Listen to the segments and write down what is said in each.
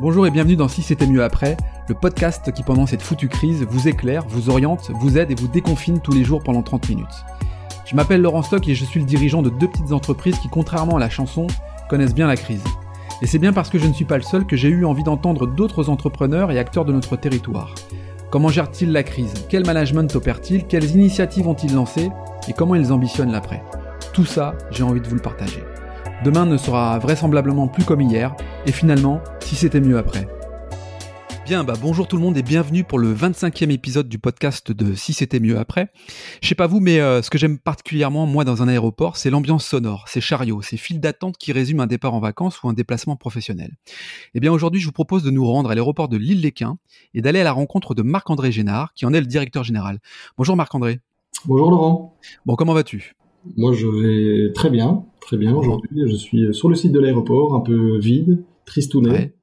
Bonjour et bienvenue dans Si c'était mieux après, le podcast qui pendant cette foutue crise vous éclaire, vous oriente, vous aide et vous déconfine tous les jours pendant 30 minutes. Je m'appelle Laurent Stock et je suis le dirigeant de deux petites entreprises qui, contrairement à la chanson, connaissent bien la crise. Et c'est bien parce que je ne suis pas le seul que j'ai eu envie d'entendre d'autres entrepreneurs et acteurs de notre territoire. Comment gèrent-ils la crise? Quel management opèrent-ils Quelles initiatives ont-ils lancées? Et comment ils ambitionnent l'après? Tout ça, j'ai envie de vous le partager. Demain ne sera vraisemblablement plus comme hier, et finalement, si c'était mieux après. Bien, bah bonjour tout le monde et bienvenue pour le 25e épisode du podcast de Si c'était mieux après. Je sais pas vous, mais euh, ce que j'aime particulièrement moi dans un aéroport, c'est l'ambiance sonore, ces chariots, ces files d'attente qui résument un départ en vacances ou un déplacement professionnel. Eh bien aujourd'hui, je vous propose de nous rendre à l'aéroport de l'île-les-Quins et d'aller à la rencontre de Marc-André Génard, qui en est le directeur général. Bonjour Marc-André. Bonjour Laurent. Bon, comment vas-tu? Moi, je vais très bien, très bien aujourd'hui. Je suis sur le site de l'aéroport, un peu vide, tristouné, Ouais.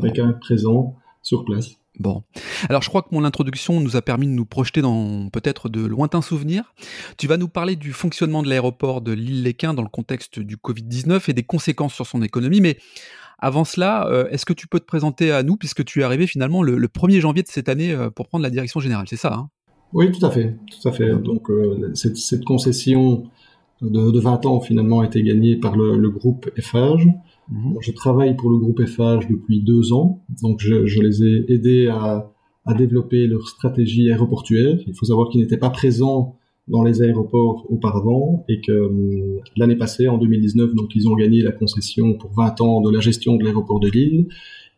Avec un présent sur place. Bon. Alors, je crois que mon introduction nous a permis de nous projeter dans peut-être de lointains souvenirs. Tu vas nous parler du fonctionnement de l'aéroport de l'île-les-Quins dans le contexte du Covid-19 et des conséquences sur son économie. Mais avant cela, euh, est-ce que tu peux te présenter à nous, puisque tu es arrivé finalement le, le 1er janvier de cette année euh, pour prendre la direction générale, c'est ça hein? Oui, tout à fait, tout à fait. Donc, euh, cette, cette concession de, de 20 ans finalement a été gagnée par le, le groupe FH. Bon, Je travaille pour le groupe FH depuis deux ans, donc je, je les ai aidés à, à développer leur stratégie aéroportuaire. Il faut savoir qu'ils n'étaient pas présents dans les aéroports auparavant et que hum, l'année passée, en 2019, donc ils ont gagné la concession pour 20 ans de la gestion de l'aéroport de Lille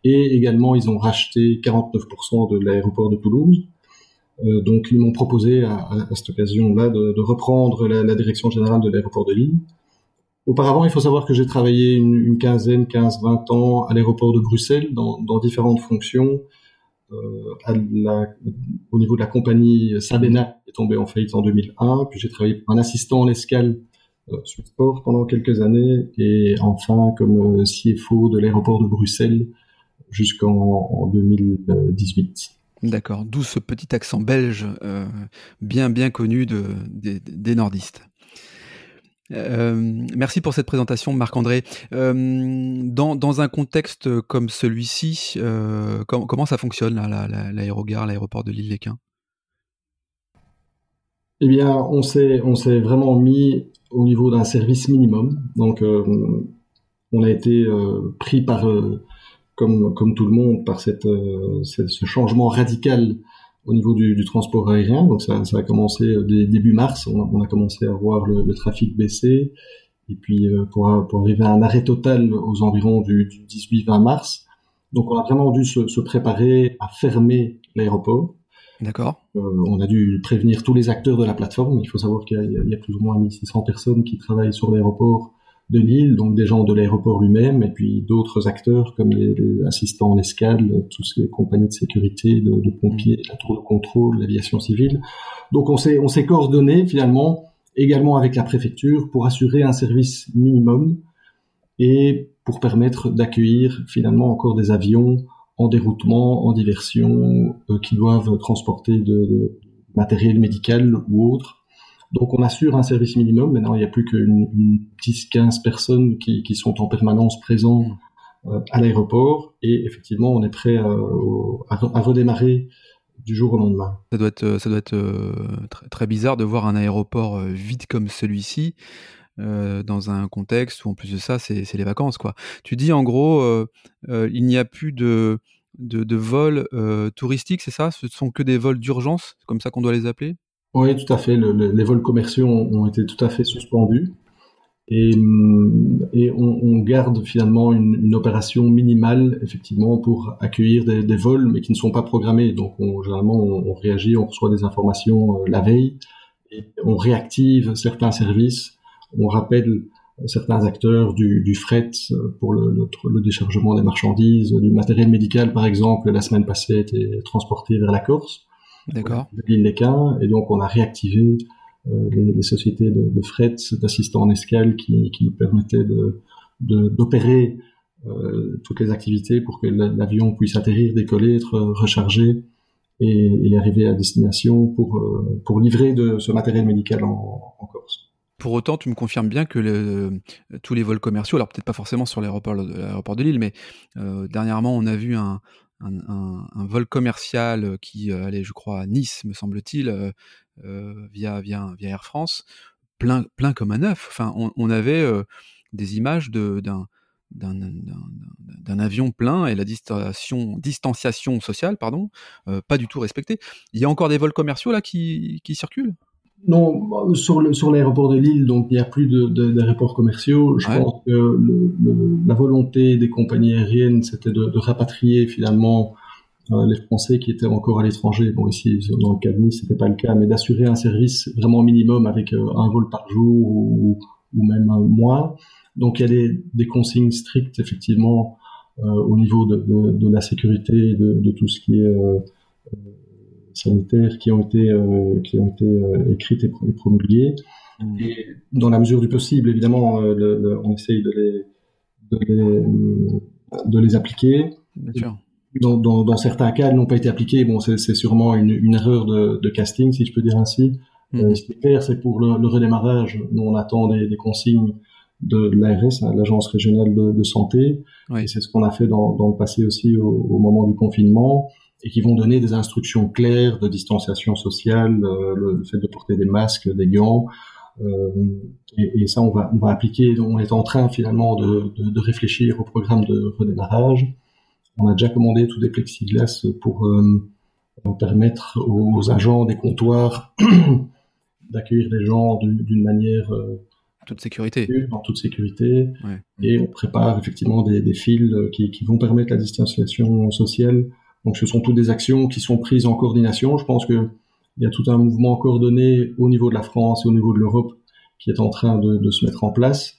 et également ils ont racheté 49% de l'aéroport de Toulouse. Euh, donc ils m'ont proposé à, à- à cette occasion-là de, de reprendre la, la direction générale de l'aéroport de Lille. Auparavant, il faut savoir que j'ai travaillé une, une quinzaine, 15, 20 ans à l'aéroport de Bruxelles dans, dans différentes fonctions. Euh, à la- au niveau de la compagnie Sabena, qui est tombée en faillite en 2001. Puis j'ai travaillé comme un assistant en escale euh, sur sport pendant quelques années. Et enfin, comme euh, CFO de l'aéroport de Bruxelles jusqu'en en 2018. D'accord, d'où ce petit accent belge euh, bien bien connu de, des, nordistes. Euh, merci pour cette présentation, Marc-André. Euh, dans, un contexte comme celui-ci, com- comment ça fonctionne l'aérogare, l'aéroport de l'île-les-Quins Eh bien, on s'est vraiment mis au niveau d'un service minimum. Donc, on a été pris par, comme comme tout le monde, par cette, euh, ce, ce changement radical au niveau du, du transport aérien. Donc, ça, ça a commencé euh, dès début mars. On a, on a commencé à voir le, le trafic baisser. Et puis, euh, pour, pour arriver à un arrêt total aux environs du, du 18-20 mars. Donc, on a vraiment dû se, se préparer à fermer l'aéroport. D'accord Euh, on a dû prévenir tous les acteurs de la plateforme. Il faut savoir qu'il y y a plus ou moins 1600 personnes qui travaillent sur l'aéroport de Lille, donc des gens de l'aéroport lui-même, et puis d'autres acteurs comme les, assistants en escale, toutes ces compagnies de sécurité, de, de pompiers, la tour de contrôle, l'aviation civile. Donc on s'est on s'est coordonné finalement également avec la préfecture pour assurer un service minimum et pour permettre d'accueillir finalement encore des avions en déroutement, en diversion, euh, qui doivent transporter de, de matériel médical ou autre. Donc on assure un service minimum. Maintenant, il n'y a plus qu'une une 10-15 personnes qui, sont en permanence présents euh, à l'aéroport. Et effectivement, on est prêt à, au- à re- à redémarrer du jour au lendemain. Ça doit être, euh, ça doit être euh, très, bizarre de voir un aéroport euh, vide comme celui-ci euh, dans un contexte où en plus de ça, c'est les vacances. quoi. Tu dis en gros, euh, euh, il n'y a plus de, de, de vols euh, touristiques, c'est ça? Ce sont que des vols d'urgence, comme ça qu'on doit les appeler? Oui, tout à fait. Le- le- les vols commerciaux ont, été tout à fait suspendus. Et, et on, garde finalement une, opération minimale, effectivement, pour accueillir des, vols, mais qui ne sont pas programmés. Donc, on, généralement, on, réagit, on reçoit des informations euh, la veille, et on réactive certains services, on rappelle euh, certains acteurs du, fret euh, pour le, le, le déchargement des marchandises, du matériel médical, par exemple, la semaine passée, a été transporté vers la Corse D'accord de l'île Léquin, et donc on a réactivé euh, les, les sociétés de, de fret, d'assistants en escale qui, qui nous permettaient de, de- d'opérer euh, toutes les activités pour que la- l'avion puisse atterrir, décoller, être rechargé et, et arriver à destination pour, euh, pour livrer de ce matériel médical en, en Corse. Pour autant, tu me confirmes bien que le, tous les vols commerciaux, alors peut-être pas forcément sur l'aéroport, l'aéroport de Lille, mais euh, dernièrement, on a vu un, un, vol commercial qui allait, je crois, à Nice, me semble-t-il, euh, via, via, Air France, plein, plein comme un neuf. Enfin, on, avait des images d'un d'un avion plein et la distanciation, sociale, pardon, euh, pas du tout respectée. Il y a encore des vols commerciaux là qui, qui circulent? Non, sur le sur l'aéroport de Lille, donc il n'y a plus d'aéroports de, commerciaux. Je pense que le, la volonté des compagnies aériennes, c'était de, de, rapatrier finalement euh, les Français qui étaient encore à l'étranger. Bon, ici, dans le cas de Nice, c'était pas le cas, mais d'assurer un service vraiment minimum avec euh, un vol par jour ou, ou même moins. Donc il y a des, des consignes strictes effectivement euh, au niveau de, de, de, la sécurité, de, de, tout ce qui est euh, euh sanitaire, qui ont été euh, qui ont été euh, écrites et, promulguées. Mmh. Et dans la mesure du possible, évidemment, le, le, on essaye de les de les, de les appliquer. Bien sûr. Dans, dans, dans, certains cas, elles n'ont pas été appliquées. Bon, c'est sûrement une, une erreur de, de, casting, si je peux dire ainsi. Mmh. ce qui est clair, c'est pour le, le redémarrage, on attend des, des consignes de, l'ARS, hein, l'Agence régionale de, santé. Et c'est ce qu'on a fait dans, dans, le passé aussi au, moment du confinement et qui vont donner des instructions claires de distanciation sociale, euh, le, fait de porter des masques, des gants. Euh, et, et, ça, on va, on va appliquer. On est en train finalement de, de, de, réfléchir au programme de redémarrage. On a déjà commandé tous des plexiglas pour euh, permettre aux agents des comptoirs d'accueillir les gens d'une manière toute sécurité. En toute sécurité. Et on prépare effectivement des, des fils qui, qui, vont permettre la distanciation sociale. Donc ce sont toutes des actions qui sont prises en coordination. Je pense que il y a tout un mouvement coordonné au niveau de la France et au niveau de l'Europe qui est en train de, se mettre en place.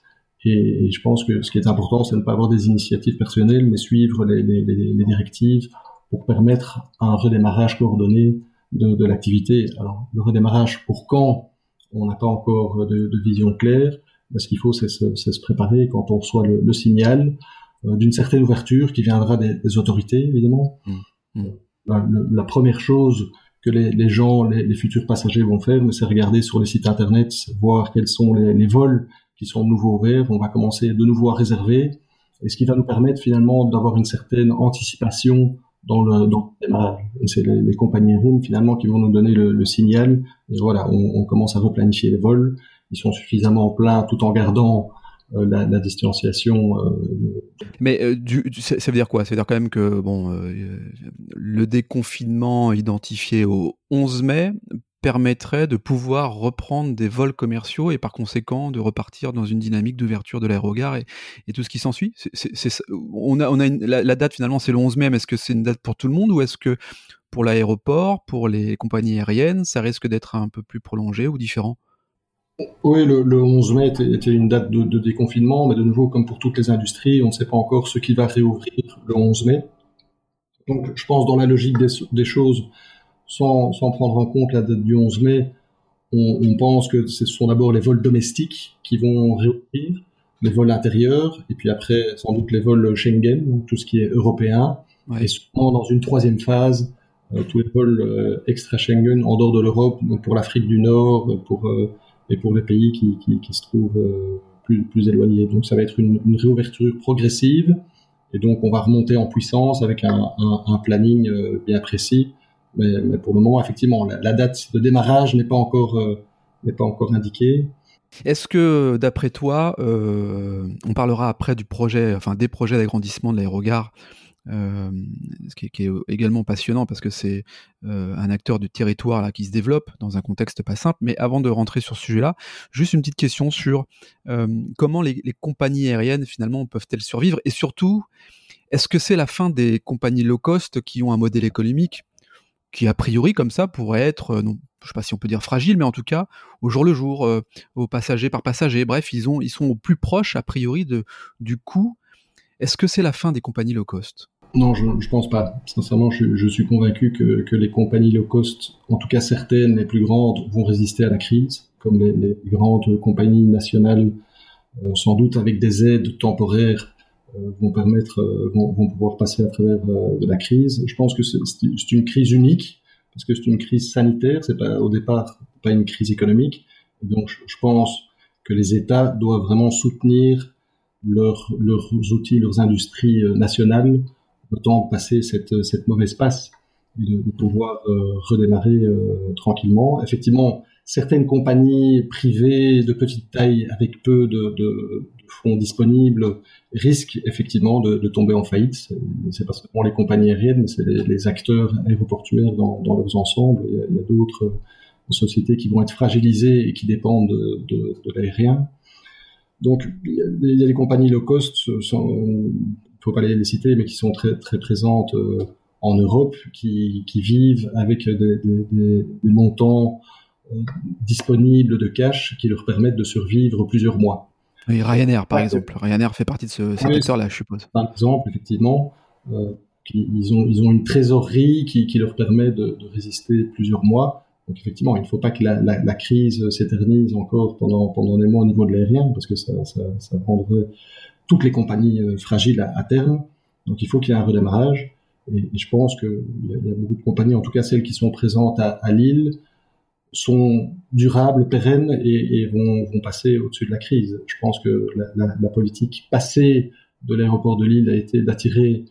Et, je pense que ce qui est important, c'est de ne pas avoir des initiatives personnelles, mais suivre les, directives pour permettre un redémarrage coordonné de, l'activité. Alors le redémarrage pour quand on n'a pas encore de, vision claire. Ce qu'il faut, c'est se, préparer quand on reçoit le, signal euh, d'une certaine ouverture qui viendra des, autorités, évidemment. Mmh. Mmh. La, la, première chose que les, les gens, les, les, futurs passagers vont faire, c'est regarder sur les sites internet, voir quels sont les, les vols qui sont de nouveau ouverts. On va commencer de nouveau à réserver, et ce qui va nous permettre finalement d'avoir une certaine anticipation dans le, dans le démarrage. Et c'est les, les, compagnies aériennes finalement qui vont nous donner le, le signal. Et voilà, on, on, commence à replanifier les vols. Ils sont suffisamment pleins tout en gardant la, la, distanciation. Euh, Mais euh, ça veut dire quoi? Ça veut dire quand même que bon, euh, le déconfinement identifié au 11 mai permettrait de pouvoir reprendre des vols commerciaux et par conséquent de repartir dans une dynamique d'ouverture de l'aérogare et, tout ce qui s'ensuit? On a, la, date finalement c'est le 11 mai, mais est-ce que c'est une date pour tout le monde ou est-ce que pour l'aéroport, pour les compagnies aériennes, ça risque d'être un peu plus prolongé ou différent? Oui, le, le, 11 mai était, une date de, de, déconfinement, mais de nouveau, comme pour toutes les industries, on ne sait pas encore ce qui va réouvrir le 11 mai. Donc, je pense dans la logique des, des choses, sans, sans, prendre en compte la date du 11 mai, on, on pense que ce sont d'abord les vols domestiques qui vont réouvrir, les vols intérieurs, et puis après sans doute les vols Schengen, donc tout ce qui est européen, ouais. et souvent dans une troisième phase, euh, tous les vols euh, extra Schengen en dehors de l'Europe, donc pour l'Afrique du Nord, pour euh, et pour les pays qui, qui, qui se trouvent euh, plus, plus éloignés. Donc ça va être une, une réouverture progressive, et donc on va remonter en puissance avec un, un, un planning euh, bien précis mais, mais, pour le moment, effectivement, la, la date de démarrage n'est pas encore euh, n'est pas encore indiquée. Est-ce que, d'après toi, euh, on parlera après du projet, enfin des projets d'agrandissement de l'aérogare, euh, ce qui est, également passionnant parce que c'est euh, un acteur du territoire là qui se développe dans un contexte pas simple. Mais avant de rentrer sur ce sujet-là, juste une petite question sur euh, comment les, compagnies aériennes finalement peuvent-elles survivre? Et surtout, est-ce que c'est la fin des compagnies low cost qui ont un modèle économique qui a priori comme ça pourrait être, je sais pas si on peut dire fragile, mais en tout cas au jour le jour, au passager par passager. Bref, ils ont, ils sont au plus proche a priori du coût. Est-ce que c'est la fin des compagnies low cost? Non, je, je pense pas. Sincèrement, je, je suis convaincu que, que, les compagnies low cost, en tout cas certaines, les plus grandes, vont résister à la crise, comme les, les grandes compagnies nationales, euh, sans doute avec des aides temporaires euh, vont permettre, euh, vont, vont, pouvoir passer à travers euh, de la crise. Je pense que c'est une crise unique parce que c'est une crise sanitaire, c'est pas au départ pas une crise économique. Donc je, je pense que les États doivent vraiment soutenir leurs outils, leurs industries nationales, de passer cette, cette mauvaise passe et de, pouvoir redémarrer tranquillement. Effectivement, certaines compagnies privées de petite taille avec peu de, fonds disponibles risquent effectivement de, tomber en faillite. C'est pas seulement les compagnies aériennes, mais c'est les, acteurs aéroportuaires dans, dans leurs ensembles. Il y a, d'autres sociétés qui vont être fragilisées et qui dépendent de, l'aérien. Donc, il y a des compagnies low cost, faut pas les citer, mais qui sont très, très présentes euh, en Europe, qui, qui vivent avec des, des, des montants disponibles de cash qui leur permettent de survivre plusieurs mois. Oui, Ryanair, par exemple. Ryanair fait partie de ce, secteur-là, je suppose. Par exemple, effectivement, euh, ils, ont, ils ont une trésorerie qui, qui leur permet de, de, résister plusieurs mois. Donc, effectivement, il ne faut pas que la, la, la crise s'éternise encore pendant, pendant des mois au niveau de l'aérien, parce que ça, ça, ça, rendrait toutes les compagnies euh, fragiles à, terme. Donc, il faut qu'il y ait un redémarrage. Et, je pense qu'il y, y, a beaucoup de compagnies, en tout cas celles qui sont présentes à, Lille, sont durables, pérennes et, vont, passer au-dessus de la crise. Je pense que la, politique passée de l'aéroport de Lille a été d'attirer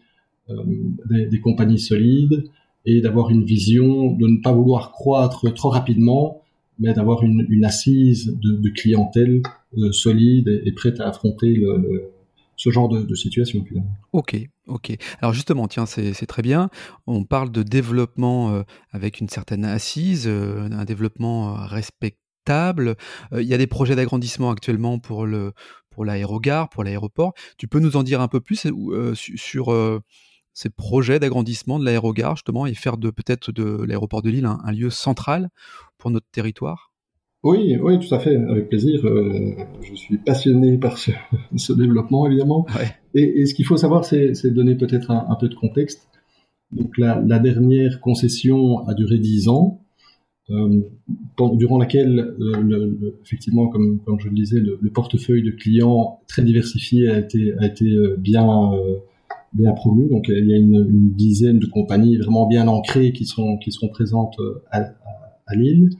euh, des, compagnies solides et d'avoir une vision de ne pas vouloir croître trop rapidement, mais d'avoir une, assise de, clientèle euh, solide et, prête à affronter le ce genre de, situation. Ok, ok. Alors justement, tiens, c'est très bien. On parle de développement euh, avec une certaine assise, euh, un développement euh, respectable. Il y a des projets d'agrandissement actuellement pour le pour l'aérogare, pour l'aéroport. Tu peux nous en dire un peu plus sur ces projets d'agrandissement de l'aérogare justement et faire de peut-être de l'aéroport de Lille un lieu central pour notre territoire? Oui, oui, tout à fait, avec plaisir. Euh, je suis passionné par ce, ce développement, évidemment. Et, et, ce qu'il faut savoir, c'est donner peut-être un, un, peu de contexte. Donc la, la, dernière concession a duré dix ans, euh, durant laquelle, euh, le, effectivement, comme, comme, je le disais, le, le, portefeuille de clients très diversifié a été, a été bien, bien promu. Donc il y a une, une, dizaine de compagnies vraiment bien ancrées qui sont, qui sont présentes à, à, à Lille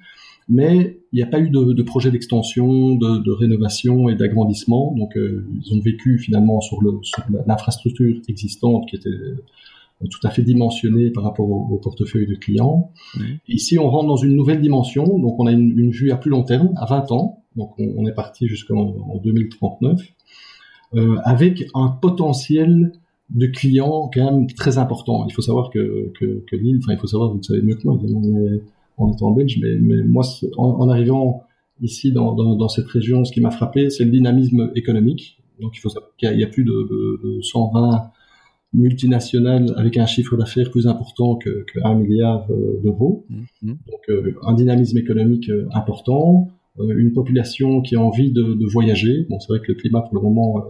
mais il n'y a pas eu de, de projet d'extension, de, de, rénovation et d'agrandissement. Donc, euh, ils ont vécu finalement sur, le, sur l'infrastructure existante qui était euh, tout à fait dimensionnée par rapport au, portefeuille de clients. Ici, on rentre dans une nouvelle dimension. Donc, on a une, une vue à plus long terme, à 20 ans. Donc, on, on est parti jusqu'en 2039, euh, avec un potentiel de clients quand même très important. Il faut savoir que, que, que l'île, enfin, il faut savoir, vous le savez mieux que moi, évidemment, mais en étant belge, mais, mais moi, en, arrivant ici dans, dans, dans, cette région, ce qui m'a frappé, c'est le dynamisme économique. Donc il faut savoir qu'il y, a plus de, de, de 120 multinationales avec un chiffre d'affaires plus important que, que 1 milliard euh, d'euros. Mmh, mmh. Donc euh, un dynamisme économique euh, important, une population qui a envie de, de voyager. Bon, c'est vrai que le climat pour le moment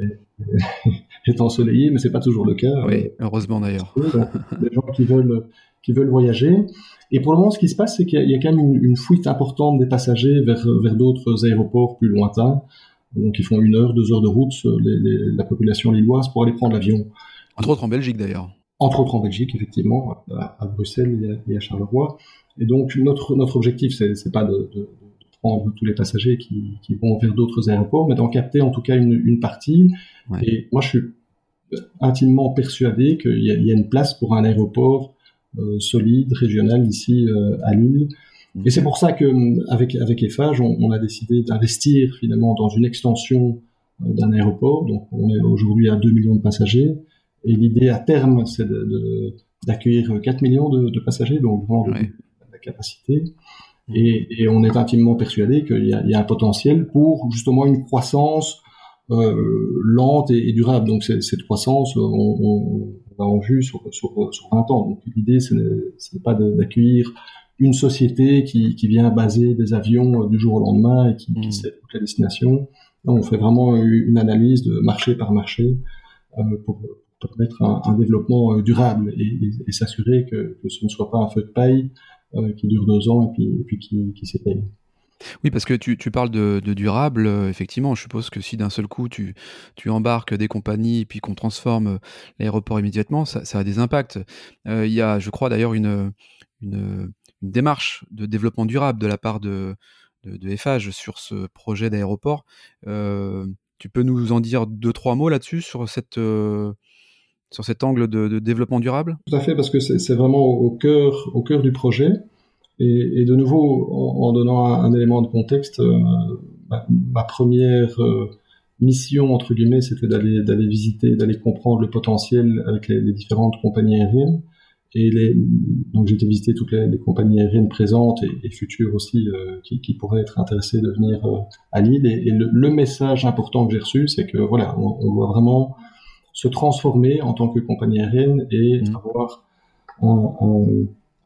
est, est ensoleillé, mais c'est pas toujours le cas. Oui, heureusement d'ailleurs. Des gens qui veulent qui veulent voyager. Et pour le moment, ce qui se passe, c'est qu'il y, a quand même une, une, fuite importante des passagers vers, vers d'autres aéroports plus lointains. Donc, ils font une heure, deux heures de route, les, les, la population lilloise, pour aller prendre l'avion. Entre autres en Belgique, d'ailleurs. Entre autres en Belgique, effectivement, à, à Bruxelles et à, Charleroi. Et donc, notre, notre objectif, c'est pas de, de, de, prendre tous les passagers qui, qui vont vers d'autres aéroports, mais d'en capter en tout cas une, une partie. Ouais. Et moi, je suis intimement persuadé qu'il y, y, a une place pour un aéroport euh, solide, régional ici euh, à Lille. Et c'est pour ça que avec avec EFAGE, on, on a décidé d'investir finalement dans une extension euh, d'un aéroport. Donc on est aujourd'hui à 2 millions de passagers. Et l'idée à terme, c'est d'accueillir de, 4 millions de, de, passagers, donc vraiment ouais. la capacité. Et, et, on est intimement persuadé qu'il y, y, a un potentiel pour justement une croissance euh, lente et, et, durable. Donc cette croissance, on, on, en vue sur, sur, sur 20 ans. Donc l'idée, ce n'est pas d'accueillir une société qui, qui vient baser des avions du jour au lendemain et qui, qui mmh. sait toute la destination. on fait vraiment une analyse de marché par marché euh, pour permettre un, un développement euh, durable et, et, et s'assurer que, que, ce ne soit pas un feu de paille euh, qui dure deux ans et puis, et puis qui, qui s'éteigne. Oui, parce que tu, tu parles de, de durable, euh, effectivement, je suppose que si d'un seul coup tu, tu embarques des compagnies et puis qu'on transforme euh, l'aéroport immédiatement, ça, a des impacts. Euh, il y a, je crois d'ailleurs, une, une, une, démarche de développement durable de la part de, de, de sur ce projet d'aéroport. tu peux nous en dire deux, trois mots là-dessus sur cette sur cet angle de, développement durable? Tout à fait, parce que c'est vraiment au cœur, au cœur du projet. Et, de nouveau, en, donnant un, élément de contexte, ma, première mission entre guillemets, c'était d'aller d'aller visiter, d'aller comprendre le potentiel avec les, différentes compagnies aériennes. Et les, donc j'ai été visiter toutes les, compagnies aériennes présentes et, futures aussi euh, qui, qui, pourraient être intéressées de venir euh, à Lille. Et, le, message important que j'ai reçu, c'est que voilà, on, doit vraiment se transformer en tant que compagnie aérienne et mmh. avoir un, un,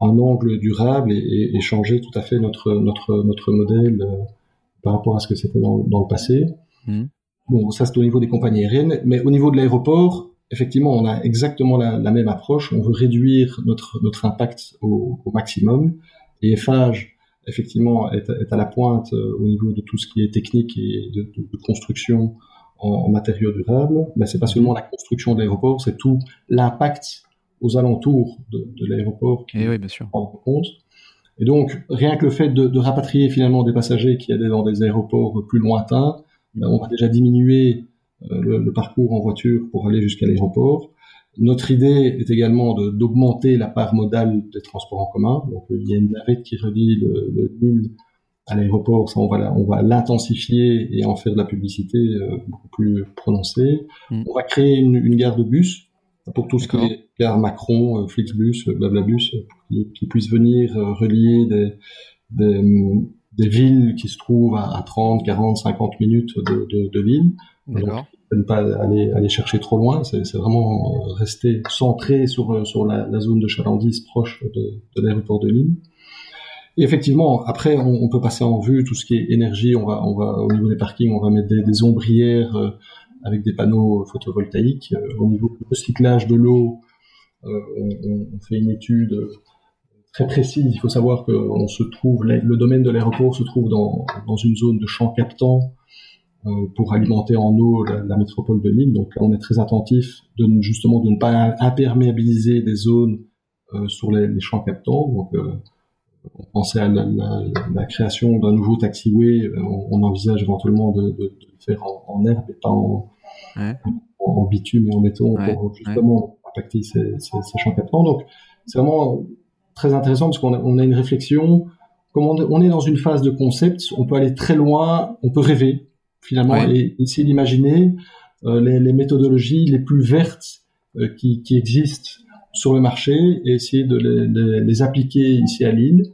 angle durable et, et, changer tout à fait notre notre notre modèle euh, par rapport à ce que c'était dans, dans, le passé. Mmh. Bon, ça c'est au niveau des compagnies aériennes, mais au niveau de l'aéroport, effectivement, on a exactement la, même approche. On veut réduire notre, notre impact au, maximum. Et FH, effectivement, est, à la pointe euh, au niveau de tout ce qui est technique et de, construction en, matériaux durables. Mais c'est pas seulement la construction de l'aéroport, c'est tout l'impact aux alentours de, l'aéroport qui eh oui, bien sûr. en compte. Et donc, rien que le fait de, de rapatrier finalement des passagers qui allaient dans des aéroports plus lointains, ben, on va déjà diminuer euh, le, parcours en voiture pour aller jusqu'à l'aéroport. Notre idée est également d'augmenter la part modale des transports en commun. Donc il y a une navette qui relie le, le à l'aéroport, ça on va on va l'intensifier et en faire de la publicité euh, beaucoup plus prononcée. Mm. On va créer une, une, gare de bus pour tout ce qui est gare Macron, Flixbus, Blablabus, pour qu'ils puissent venir relier des, des, des villes qui se trouvent à, 30, 40, 50 minutes de, de, de l'île. Donc, ne pas aller, aller chercher trop loin, c'est vraiment euh, rester centré sur, euh, sur la, la zone de chalandise proche de, de l'aéroport de Lille. Et effectivement, après, on, on, peut passer en vue tout ce qui est énergie. On va, on va au niveau des parkings, on va mettre des, des ombrières euh, avec des panneaux photovoltaïques. au niveau du recyclage de l'eau, on, on, fait une étude très précise. Il faut savoir que on se trouve, le domaine de l'aéroport se trouve dans, dans une zone de champ captant euh, pour alimenter en eau la, métropole de Lille. Donc là, on est très attentif de justement de ne pas imperméabiliser des zones euh, sur les, les, champs captants. Donc euh, on pensait à la, la, la création d'un nouveau taxiway. On, on, envisage éventuellement de, de, de le faire en, en, herbe et pas en, en, bitume et en béton pour justement impacter ces, ces, ces champs captants. Donc c'est vraiment très intéressant parce qu'on a, on a une réflexion. Comme on, est dans une phase de concept, on peut aller très loin, on peut rêver finalement et essayer d'imaginer euh, les, les, méthodologies les plus vertes euh, qui, qui, existent sur le marché et essayer de les, les, appliquer ici à Lille.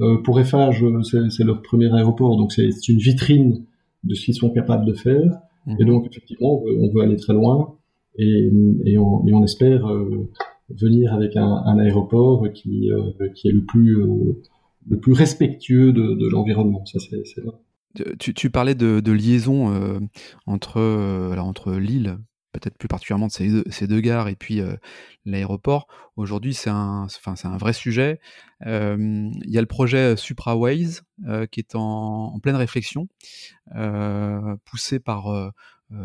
Euh, pour Eiffage, c'est leur premier aéroport, donc c'est une vitrine de ce qu'ils sont capables de faire. Mhm. Et donc effectivement, on veut, aller très loin et, on, espère euh, venir avec un, aéroport qui, euh, qui est le plus, euh, le plus respectueux de, l'environnement. Ça, c'est tu, tu, parlais de, liaison euh, entre, alors entre l'île, peut-être plus particulièrement de ces deux, ces deux gares, et puis l'aéroport. Aujourd'hui, c'est un, enfin, un vrai sujet. Il y a le projet SupraWays qui est en pleine réflexion, poussé par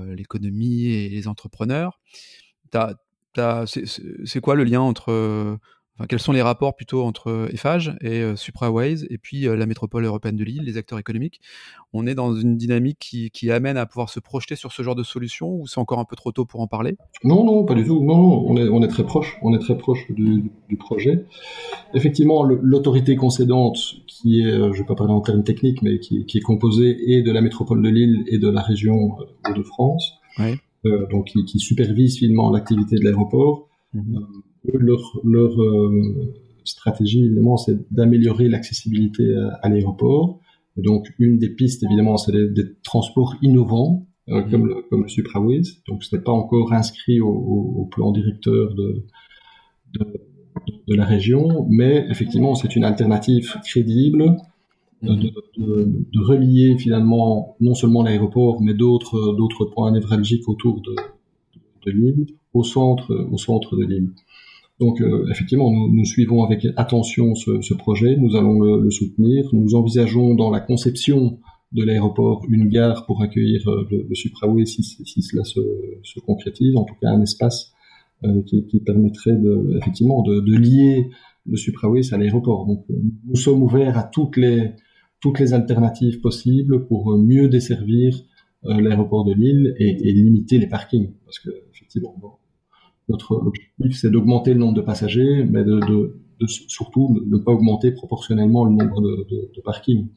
l'économie et les entrepreneurs. C'est quoi le lien entre Enfin, quels sont les rapports plutôt entre Eiffage et euh, SupraWays et puis euh, la métropole européenne de Lille, les acteurs économiques? On est dans une dynamique qui, qui, amène à pouvoir se projeter sur ce genre de solution ou c'est encore un peu trop tôt pour en parler? Non, non, pas du tout. Non, non, on est, on est très proche. On est très proche du, du projet. Effectivement, l'autorité concédante, qui est, euh, je ne vais pas parler en termes techniques, mais qui, qui, est composée et de la métropole de Lille et de la région de france. Euh, donc qui, qui, supervise finalement l'activité de l'aéroport. Mhm. Euh, leur, leur euh, stratégie, évidemment, c'est d'améliorer l'accessibilité à, l'aéroport. Et donc, une des pistes, évidemment, c'est des, des, transports innovants, mhm. comme, le, comme le Supraways. Donc, ce n'est pas encore inscrit au, au, plan directeur de, de, de, la région, mais effectivement, c'est une alternative crédible de, de, de, relier finalement non seulement l'aéroport, mais d'autres d'autres points névralgiques autour de, de l'île au centre au centre de l'île. Donc euh, effectivement, nous, nous, suivons avec attention ce, ce projet, nous allons le, le, soutenir, nous envisageons dans la conception de l'aéroport une gare pour accueillir euh, le, le si, si cela se, se, concrétise, en tout cas un espace euh, qui, qui, permettrait de, effectivement de, de lier le Supraway à l'aéroport. Donc nous sommes ouverts à toutes les toutes les alternatives possibles pour mieux desservir l'aéroport de Lille et, et, limiter les parkings. Parce que, effectivement, notre objectif, c'est d'augmenter le nombre de passagers, mais de, de, surtout ne pas augmenter proportionnellement le nombre de, parkings.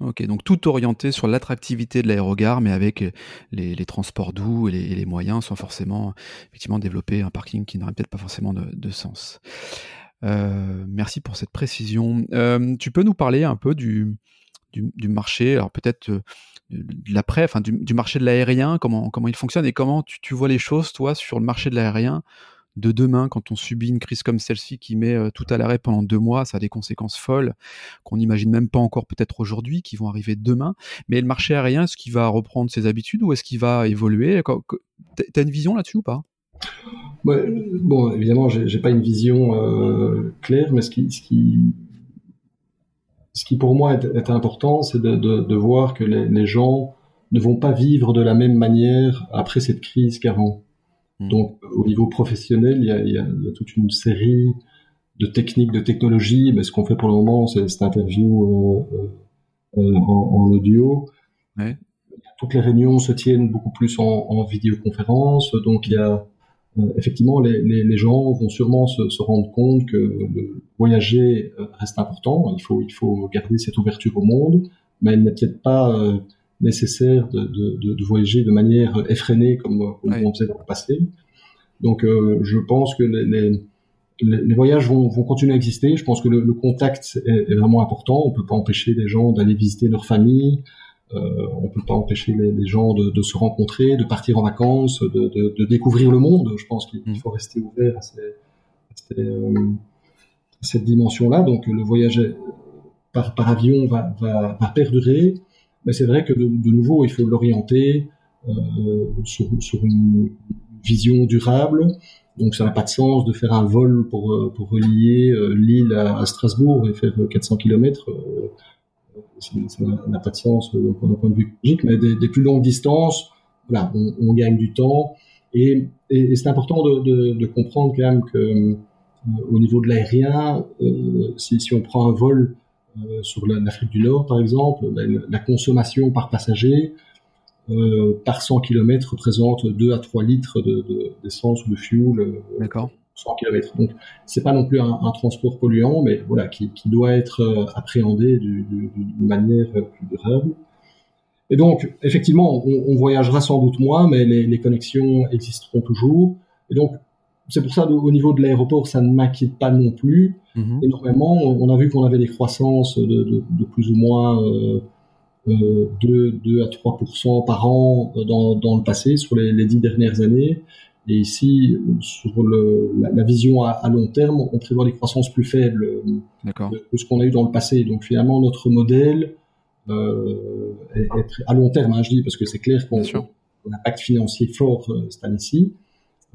Ok, donc tout orienté sur l'attractivité de l'aérogare, mais avec les, transports doux et les, moyens, sans forcément effectivement développer un parking qui n'aurait peut-être pas forcément de, sens. Euh, merci pour cette précision. Euh, tu peux nous parler un peu du, du, du marché, alors peut-être euh, de l'après, enfin du, marché de l'aérien, comment, comment il fonctionne et comment tu, tu, vois les choses, toi, sur le marché de l'aérien de demain quand on subit une crise comme celle-ci qui met euh, tout à l'arrêt pendant deux mois, ça a des conséquences folles qu'on n'imagine même pas encore peut-être aujourd'hui, qui vont arriver demain. Mais le marché aérien, est-ce qu'il va reprendre ses habitudes ou est-ce qu'il va évoluer? T'as une vision là-dessus ou pas? Ouais, Bon, évidemment, j'ai pas une vision euh, claire, mais ce qui, ce qui, ce qui pour moi est, est important, c'est de, de, de, voir que les, les gens ne vont pas vivre de la même manière après cette crise qu'avant. Mm. Donc, au niveau professionnel, il y a, il y a, il y a toute une série de techniques, de technologies. Mais ce qu'on fait pour le moment, c'est cette interview euh, euh, euh, en, en, audio. Ouais. Toutes les réunions se tiennent beaucoup plus en, en vidéoconférence. Donc, il y a effectivement, les, les, les, gens vont sûrement se, se, rendre compte que le voyager euh, reste important. Il faut, il faut garder cette ouverture au monde, mais elle n'est peut-être pas euh, nécessaire de, de, de, voyager de manière effrénée comme, comme ouais. on faisait dans le passé. Donc, euh, je pense que les, les, les voyages vont, vont, continuer à exister. Je pense que le, le contact est, est, vraiment important. On peut pas empêcher les gens d'aller visiter leur famille. Euh, on peut pas empêcher les, les gens de, de, se rencontrer, de partir en vacances, de, de découvrir le monde. Je pense qu'il mmh. faut rester ouvert à, ces, à, ces, euh, à cette dimension-là. Donc, le voyage par, par avion va, va, va perdurer. Mais c'est vrai que de, de, nouveau, il faut l'orienter euh, sur, sur, une vision durable. Donc ça n'a pas de sens de faire un vol pour, pour relier euh, l'île à, à, Strasbourg et faire 400 km. Euh, ça n'a pas de sens d'un point de vue écologique, mais des, plus longues distances, voilà, on, on gagne du temps. Et, et, et c'est important de, de, de, comprendre quand même que euh, au niveau de l'aérien, euh, si, si on prend un vol euh, sur l'Afrique du Nord, par exemple, ben, la consommation par passager euh, par 100 km représente 2 à 3 litres d'essence de, ou de fuel. Euh, D'accord. 100 km. Donc, c'est pas non plus un, un, transport polluant, mais voilà, qui, qui doit être euh, appréhendé d'une manière plus durable. Et donc, effectivement, on, on, voyagera sans doute moins, mais les, les connexions existeront toujours. Et donc, c'est pour ça, au niveau de l'aéroport, ça ne m'inquiète pas non plus mmh. énormément. On a vu qu'on avait des croissances de, de, de plus ou moins euh, euh, 2, 2 à 3% par an dans, dans, le passé, sur les, les, 10 dernières années. Et ici, sur le, la, la, vision à, à, long terme, on prévoit des croissances plus faibles que, que, ce qu'on a eu dans le passé. Donc finalement, notre modèle euh, est, est, à long terme, hein, je dis, parce que c'est clair qu'on a un impact financier fort euh, cette année-ci.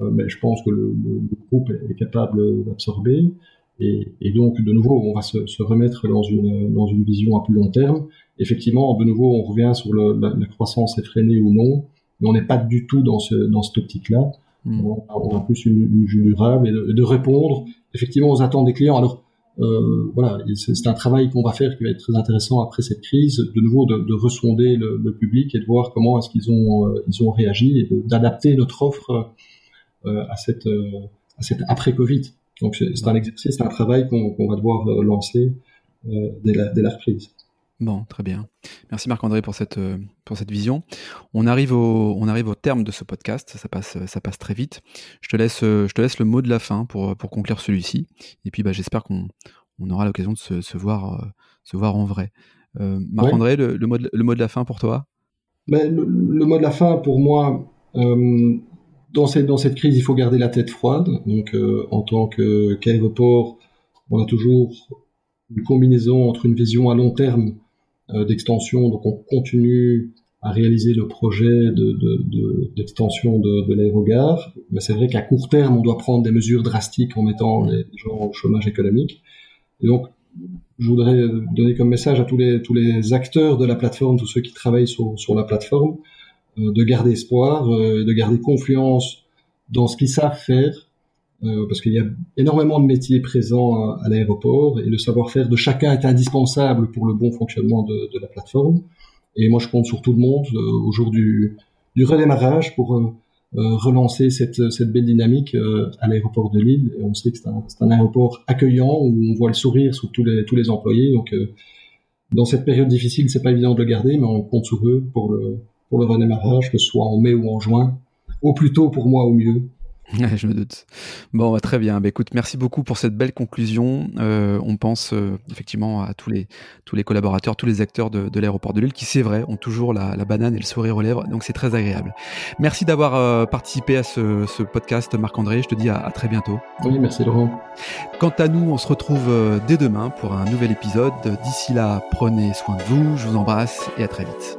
Euh, mais je pense que le, le, le groupe est, capable d'absorber. Et, et, donc, de nouveau, on va se, se, remettre dans une, dans une vision à plus long terme. Effectivement, de nouveau, on revient sur le, la, la, croissance effrénée ou non, mais on n'est pas du tout dans, ce, dans cette optique-là. Mmh. On, on, a plus une, une vue durable et de, de, répondre effectivement aux attentes des clients. Alors, euh, voilà, c'est un travail qu'on va faire qui va être très intéressant après cette crise, de nouveau de, de ressonder le, le, public et de voir comment est-ce qu'ils ont, euh, ils ont réagi et d'adapter notre offre euh, à cette, à cette après-Covid. Donc c'est un exercice, c'est un travail qu'on qu va devoir lancer dès la, dès la reprise. Bon, très bien. Merci Marc-André pour cette, pour cette vision. On arrive, au, on arrive au terme de ce podcast, ça passe, ça passe très vite. Je te laisse, je te laisse le mot de la fin pour, pour conclure celui-ci. Et puis bah, j'espère qu'on on aura l'occasion de se, se, voir, se voir en vrai. Euh, Marc-André, ouais. le, le, mot de, le mot de la fin pour toi? Ben, le, le, mot de la fin pour moi, euh, dans cette, dans cette crise, il faut garder la tête froide. Donc, euh, en tant qu'aéroport, on a toujours une combinaison entre une vision à long terme euh, d'extension. Donc, on continue à réaliser le projet d'extension de, de, de, de l'aérogare. Mais c'est vrai qu'à court terme, on doit prendre des mesures drastiques en mettant les gens au chômage économique. Et donc, je voudrais donner comme message à tous les, tous les acteurs de la plateforme, tous ceux qui travaillent sur, sur la plateforme, euh, de garder espoir, euh, de garder confiance dans ce qu'ils savent faire. Euh, parce qu'il y a énormément de métiers présents à, l'aéroport et le savoir-faire de chacun est indispensable pour le bon fonctionnement de, de la plateforme. Et moi, je compte sur tout le monde euh, au jour du, du redémarrage pour euh, relancer cette, cette belle dynamique à l'aéroport de Lille. Et on sait que c'est un, un, aéroport accueillant où on voit le sourire sur tous les, tous les employés. Donc, dans cette période difficile, c'est pas évident de le garder, mais on compte sur eux pour le, pour le redémarrage, que ce soit en mai ou en juin. Au plus tôt pour moi, au mieux. Je me doute. Bon, bah, très bien. Bah, écoute, merci beaucoup pour cette belle conclusion. Euh, on pense euh, effectivement à tous les, tous les collaborateurs, tous les acteurs de, de l'aéroport de Lille qui, c'est vrai, ont toujours la, la, banane et le sourire aux lèvres. Donc, c'est très agréable. Merci d'avoir euh, participé à ce, ce podcast, Marc-André. Je te dis à, à, très bientôt. Oui, merci Laurent. Quant à nous, on se retrouve dès demain pour un nouvel épisode. D'ici là, prenez soin de vous. Je vous embrasse et à très vite.